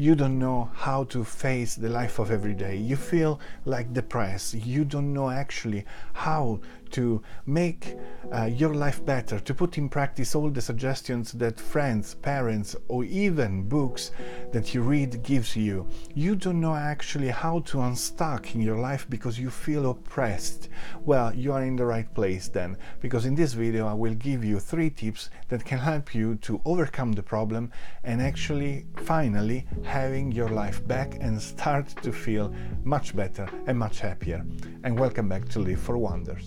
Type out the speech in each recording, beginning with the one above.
you don't know how to face the life of every day. You feel like depressed. You don't know actually how to make uh, your life better, to put in practice all the suggestions that friends, parents, or even books that you read gives you. You don't know actually how to unstuck in your life because you feel oppressed. Well, you are in the right place then, because in this video I will give you three tips that can help you to overcome the problem and actually finally having your life back and start to feel much better and much happier. And welcome back to Live for Wonders.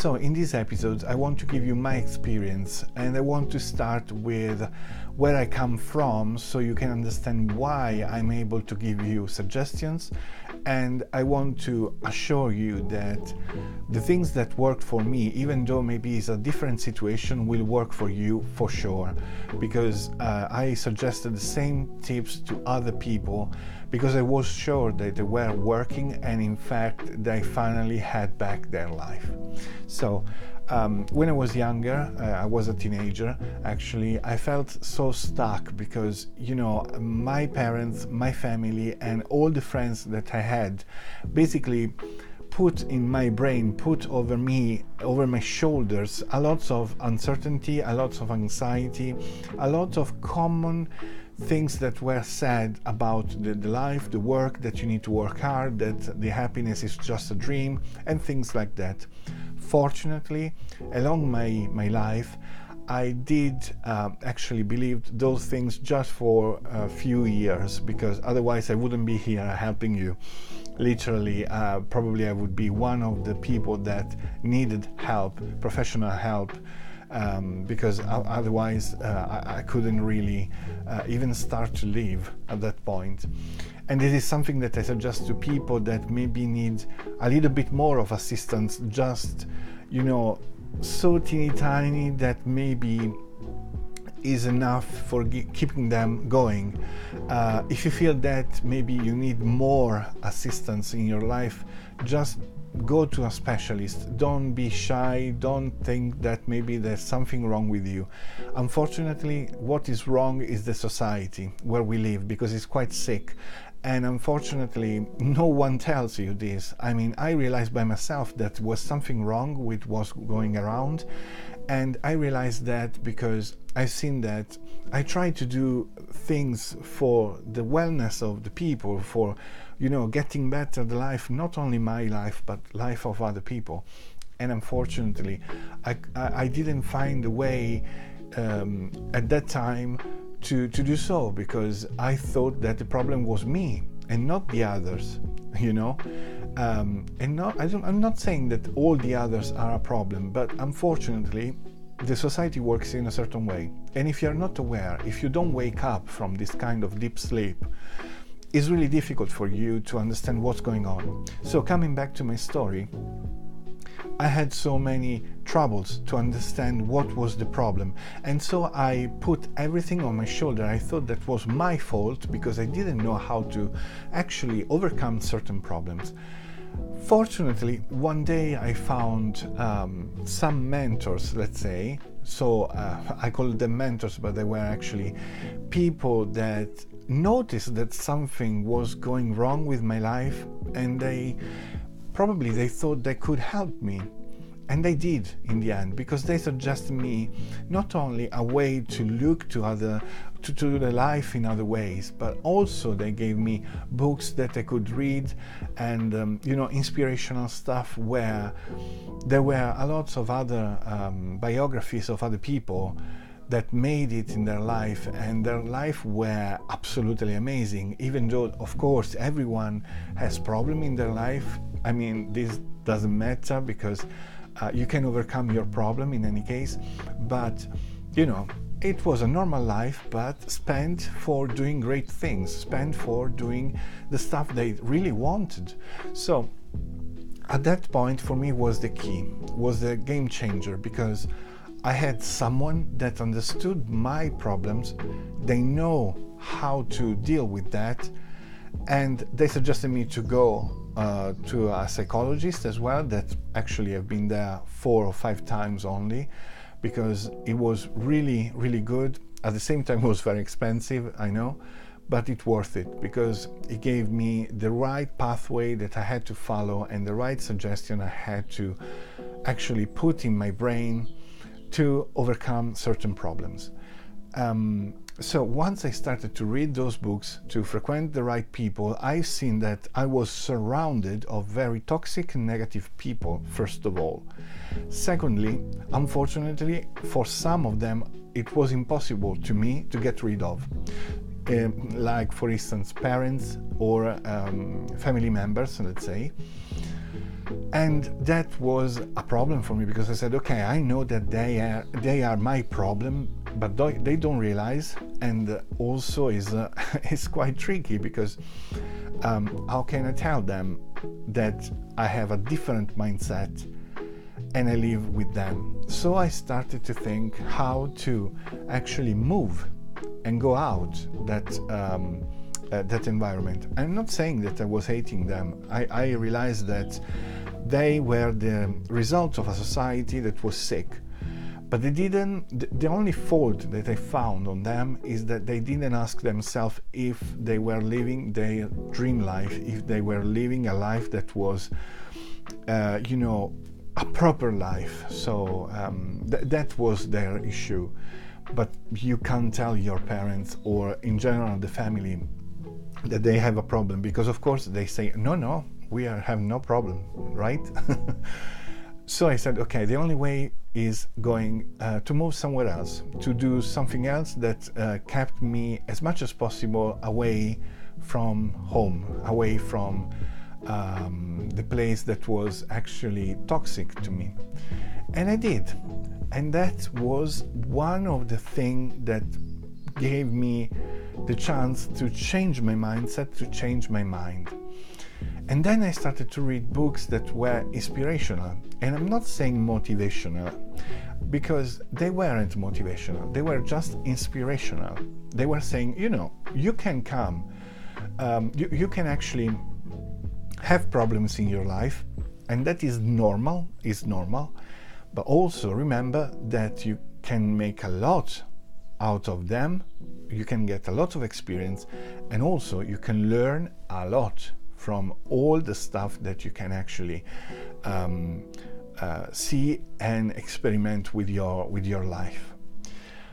So, in these episodes, I want to give you my experience and I want to start with where I come from so you can understand why I'm able to give you suggestions. And I want to assure you that the things that worked for me, even though maybe it's a different situation, will work for you for sure. Because uh, I suggested the same tips to other people because I was sure that they were working and in fact they finally had back their life. So um, when I was younger, uh, I was a teenager actually, I felt so stuck because, you know, my parents, my family, and all the friends that I had basically put in my brain, put over me, over my shoulders, a lot of uncertainty, a lot of anxiety, a lot of common things that were said about the, the, life, the work, that you need to work hard, that the happiness is just a dream, and things like that. Fortunately, along my, my life, I did uh, actually believe those things just for a few years because otherwise I wouldn't be here helping you. Literally, uh, probably I would be one of the people that needed help, professional help, um, because otherwise uh, I, I, couldn't really uh, even start to live at that point. And it is something that I suggest to people that maybe need a little bit more of assistance, just, you know, so teeny tiny that maybe is enough for keeping them going. Uh, if you feel that maybe you need more assistance in your life, just go to a specialist. Don't be shy. Don't think that maybe there's something wrong with you. Unfortunately, what is wrong is the society where we live because it's quite sick. And unfortunately, no one tells you this. I mean, I realized by myself that was something wrong with what's going around. And I realized that because I've seen that I try to do things for the wellness of the people, for you know, getting better the life, not only my life, but life of other people. And unfortunately, I, I, I didn't find a way um, at that time to, to do so because I thought that the problem was me and not the others, you know. Um, and not, I I'm not saying that all the others are a problem, but unfortunately, the society works in a certain way. And if you're not aware, if you don't wake up from this kind of deep sleep, it's really difficult for you to understand what's going on. So, coming back to my story, I had so many troubles to understand what was the problem. And so I put everything on my shoulder. I thought that was my fault because I didn't know how to actually overcome certain problems. Fortunately, one day I found um, some mentors, let's say. So uh, I call them mentors, but they were actually people that noticed that something was going wrong with my life and they probably they thought they could help me and they did in the end because they suggested me not only a way to look to other to, to the life in other ways but also they gave me books that i could read and um, you know inspirational stuff where there were a lot of other um, biographies of other people that made it in their life and their life were absolutely amazing. Even though of course everyone has problem in their life i mean this doesn't matter because uh, you can overcome your problem in any case but you know it was a normal life but spent for doing great things spent for doing the stuff they really wanted. So at that point for me was the key was the game changer because I had someone that understood my problems. They know how to deal with that, and they suggested me to go uh, to a psychologist as well. That actually I've been there four or five times only, because it was really, really good. At the same time, it was very expensive, I know, but it's worth it because it gave me the right pathway that I had to follow and the right suggestion I had to actually put in my brain to overcome certain problems. Um, so once I started to read those books, to frequent the right people, I've seen that I was surrounded of very toxic and negative people, first of all. Secondly, unfortunately, for some of them, it was impossible to me to get rid of. Um, like, for instance, parents or um, family members, let's say. And that was a problem for me because I said, okay, I know that they are they are my problem, but they don't realize. And also is uh, it's quite tricky because um, how can I tell them that I have a different mindset and I live with them? So I started to think how to actually move and go out that. Um, uh, that environment. I'm not saying that I was hating them. I, I realized that they were the result of a society that was sick. But they didn't, the only fault that I found on them is that they didn't ask themselves if they were living their dream life, if they were living a life that was, uh, you know, a proper life. So um, th- that was their issue. But you can't tell your parents or, in general, the family that they have a problem because, of course, they say, no, no, we are, have no problem, right? so I said, okay, the only way is going uh, to move somewhere else, to do something else that uh, kept me as much as possible away from home, away from um, the place that was actually toxic to me. And I did. And that was one of the things that gave me the chance to change my mindset, to change my mind. And then I started to read books that were inspirational. And I'm not saying motivational because they weren't motivational, they were just inspirational. They were saying, you know, you can come, um, you, you can actually have problems in your life, and that is normal, is normal. But also remember that you can make a lot out of them, you can get a lot of experience, and also you can learn a lot from all the stuff that you can actually um, uh, see and experiment with your with your life.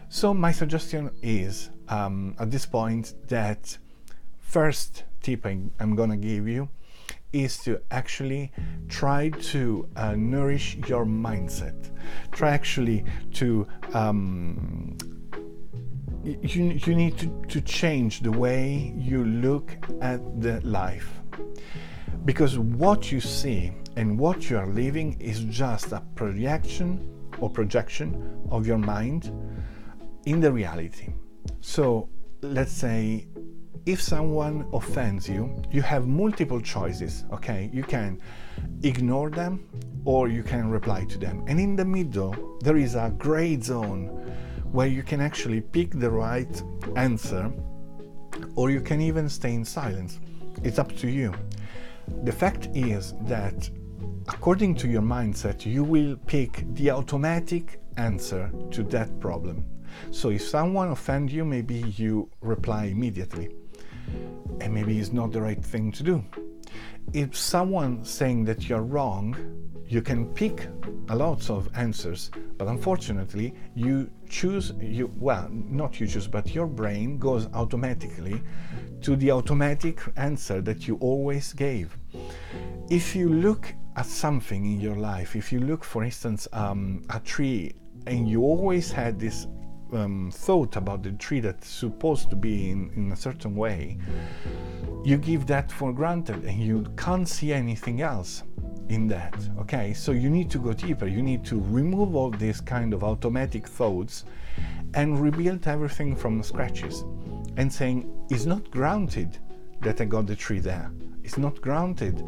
So my suggestion is um, at this point that first tip I, am gonna give you is to actually try to uh, nourish your mindset. Try actually to um, you, you need to, to change the way you look at the life because what you see and what you are living is just a projection or projection of your mind in the reality. So let's say if someone offends you, you have multiple choices, okay? You can ignore them or you can reply to them. And in the middle, there is a gray zone where you can actually pick the right answer or you can even stay in silence. It's up to you. The fact is that according to your mindset, you will pick the automatic answer to that problem. So if someone offends you, maybe you reply immediately. And maybe it's not the right thing to do. If someone saying that you're wrong, you can pick a lot of answers, but unfortunately, you choose you well, not you choose, but your brain goes automatically to the automatic answer that you always gave. If you look at something in your life, if you look, for instance, um, a tree, and you always had this um, thought about the tree that's supposed to be in, in a certain way, you give that for granted and you can't see anything else in that. Okay, so you need to go deeper. You need to remove all these kind of automatic thoughts and rebuild everything from scratches and saying, it's not granted that I got the tree there. It's not granted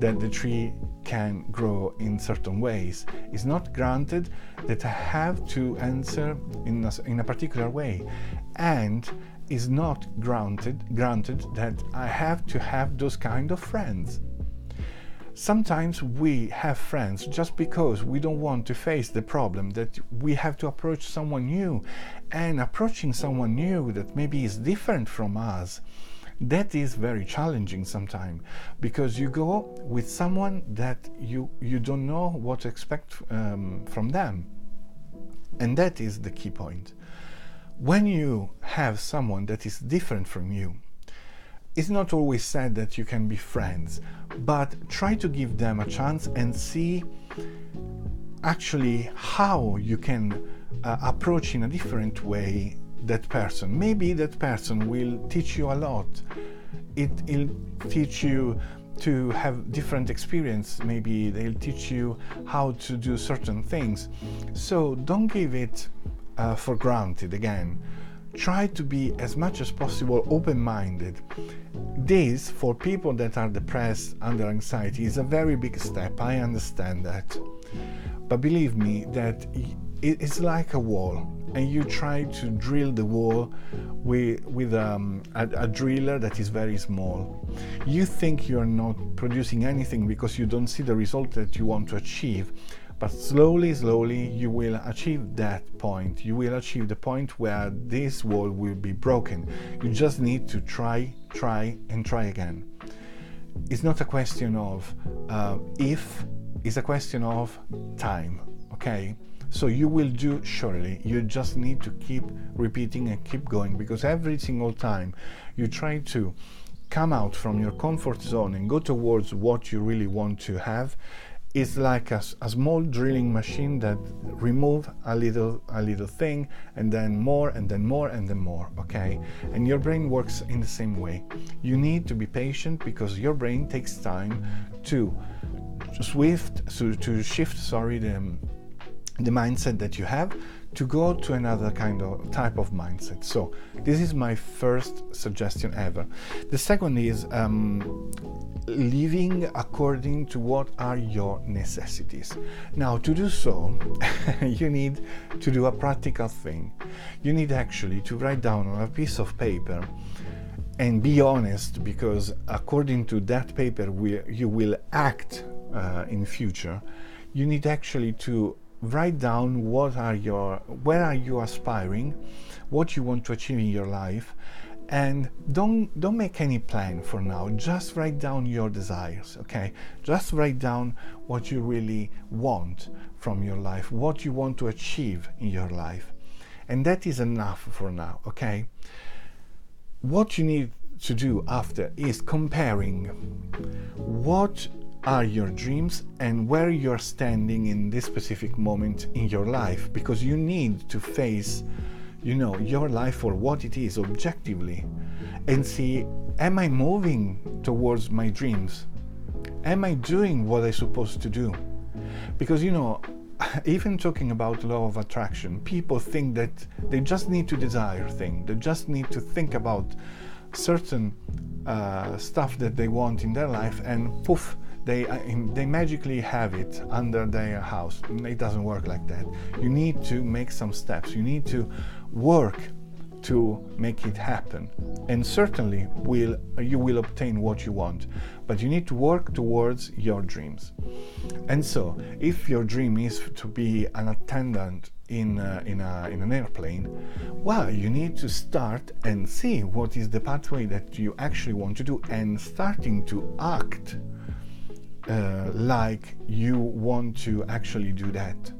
that the tree can grow in certain ways. It's not granted that I have to answer in a, in a particular way. And is not granted granted that I have to have those kind of friends. Sometimes we have friends just because we don't want to face the problem that we have to approach someone new. And approaching someone new that maybe is different from us, that is very challenging sometimes because you go with someone that you, you don't know what to expect um, from them. And that is the key point. When you have someone that is different from you, it's not always said that you can be friends, but try to give them a chance and see actually how you can uh, approach in a different way that person. Maybe that person will teach you a lot. It will teach you to have different experience. Maybe they'll teach you how to do certain things. So don't give it uh, for granted again try to be as much as possible open minded. This, for people that are depressed under anxiety, is a very big step. I understand that. But believe me, that it's like a wall, and you try to drill the wall with, with um, a, a driller that is very small. You think you're not producing anything because you don't see the result that you want to achieve but slowly, slowly, you will achieve that point. You will achieve the point where this wall will be broken. You just need to try, try, and try again. It's not a question of uh, if, it's a question of time, okay? So you will do surely. You just need to keep repeating and keep going because every single time you try to come out from your comfort zone and go towards what you really want to have, is like a, a, small drilling machine that remove a little a little thing and then more and then more and then more okay? And your brain works in the same way. You need to be patient because your brain takes time to swift to, to shift sorry the the mindset that you have to go to another kind of type of mindset. So this is my first suggestion ever. The second is um, living according to what are your necessities. Now, to do so, you need to do a practical thing. You need actually to write down on a piece of paper and be honest because according to that paper we, you will act uh, in future you need actually to write down what are your where are you aspiring what you want to achieve in your life and don't don't make any plan for now. Just write down your desires okay? Just write down what you really want from your life what you want to achieve in your life. And that is enough for now okay? What you need to do after is comparing. What are your dreams and where you're standing in this specific moment in your life because you need to face you know your life for what it is objectively. And see am i moving towards my dreams? Am i doing what i'm supposed to do? Because you know even talking about law of attraction people think that they just need to desire things. They just need to think about certain uh, stuff that they want in their life and poof they uh, they magically have it under their house. It doesn't work like that. You need to make some steps. You need to work to make it happen and certainly will you will obtain what you want but you need to work towards your dreams and so if your dream is to be an attendant in, uh, in, a, in an airplane well you need to start and see what is the pathway that you actually want to do and starting to act uh, like you want to actually do that.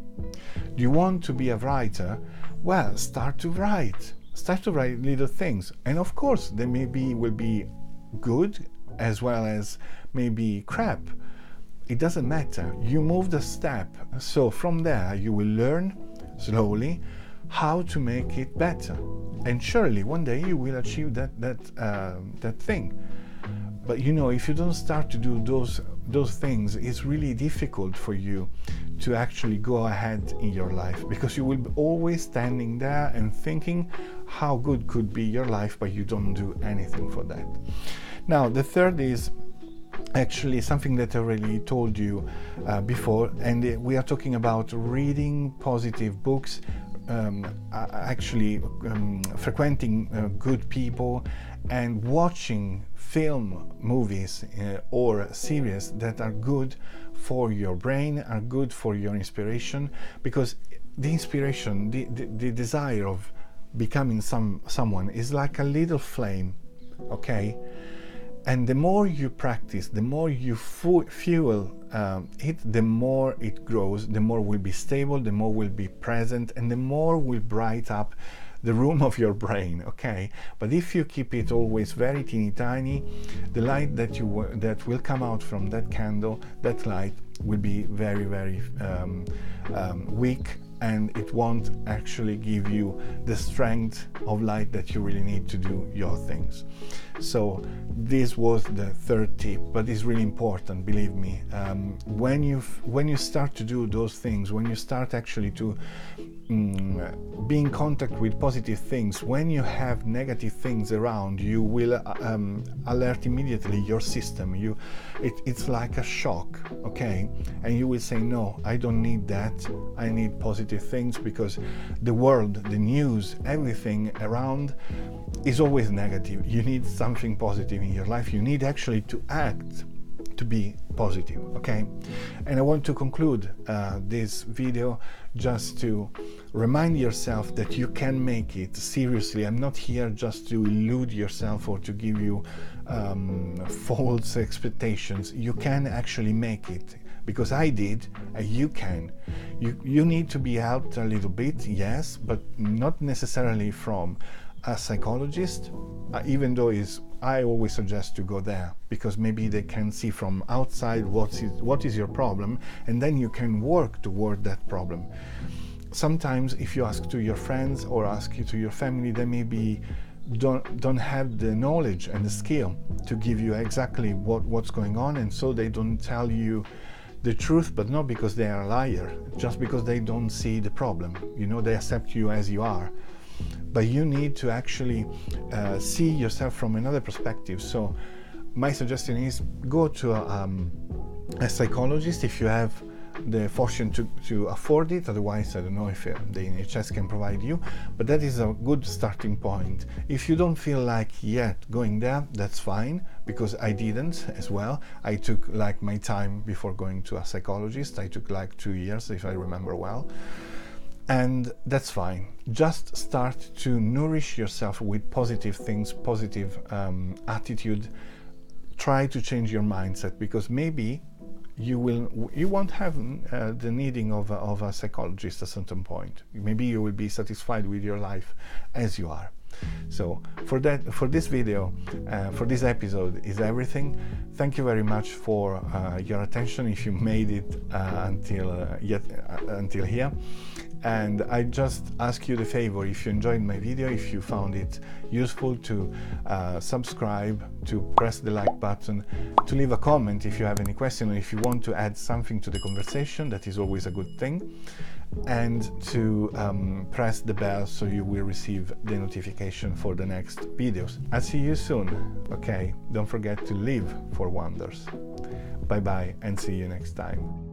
Do you want to be a writer? Well, start to write. Start to write little things. And of course, they maybe will be good as well as maybe crap. It doesn't matter. You move the step. So from there, you will learn slowly how to make it better. And surely one day you will achieve that, that, uh, that thing. But you know, if you don't start to do those those things, it's really difficult for you to actually go ahead in your life because you will be always standing there and thinking how good could be your life, but you don't do anything for that. Now, the third is actually something that I already told you uh, before, and we are talking about reading positive books, um, actually um, frequenting uh, good people and watching film, movies, uh, or series that are good for your brain, are good for your inspiration, because the inspiration, the, the, the desire of becoming some someone is like a little flame, okay? And the more you practice, the more you fu- fuel um, it, the more it grows, the more will be stable, the more will be present, and the more will bright up the room of your brain okay but if you keep it always very teeny tiny the light that you that will come out from that candle that light will be very very um, um, weak and it won't actually give you the strength of light that you really need to do your things. So this was the third tip, but it's really important. Believe me, um, when you when you start to do those things, when you start actually to um, be in contact with positive things, when you have negative things around, you will uh, um, alert immediately your system. You, it, it's like a shock, okay, and you will say, no, I don't need that. I need positive positive things because the world, the news, everything around is always negative. You need something positive in your life. You need actually to act to be positive okay and i want to conclude uh, this video just to remind yourself that you can make it seriously i'm not here just to elude yourself or to give you um, false expectations you can actually make it because I did, and you can. You, you need to be helped a little bit, yes, but not necessarily from a psychologist, uh, even though is I always suggest to go there because maybe they can see from outside what is what is your problem, and then you can work toward that problem. Sometimes, if you ask to your friends or ask to your family, they may be don't don't have the knowledge and the skill to give you exactly what what's going on, and so they don't tell you the truth, but not because they are a liar, just because they don't see the problem. You know, they accept you as you are. But you need to actually uh, see yourself from another perspective. So, my suggestion is go to a, um, a psychologist if you have the fortune to, to afford it. Otherwise, I don't know if uh, the NHS can provide you, but that is a good starting point. If you don't feel like yet going there, that's fine because I didn't as well. I took like my time before going to a psychologist. I took like two years, if I remember well. And that's fine. Just start to nourish yourself with positive things, positive um, attitude. Try to change your mindset because maybe you will you won't have uh, the needing of a, of a psychologist at a certain point. Maybe you will be satisfied with your life as you are. So for that, for this video, uh, for this episode is everything. Thank you very much for uh, your attention. If you made it uh, until uh, yet uh, until here, and I just ask you the favor if you enjoyed my video, if you found it useful, to uh, subscribe, to press the like button, to leave a comment if you have any question, or if you want to add something to the conversation, that is always a good thing, and to um, press the bell so you will receive the notification for the next videos. I'll see you soon. Okay, don't forget to live for wonders. Bye bye and see you next time.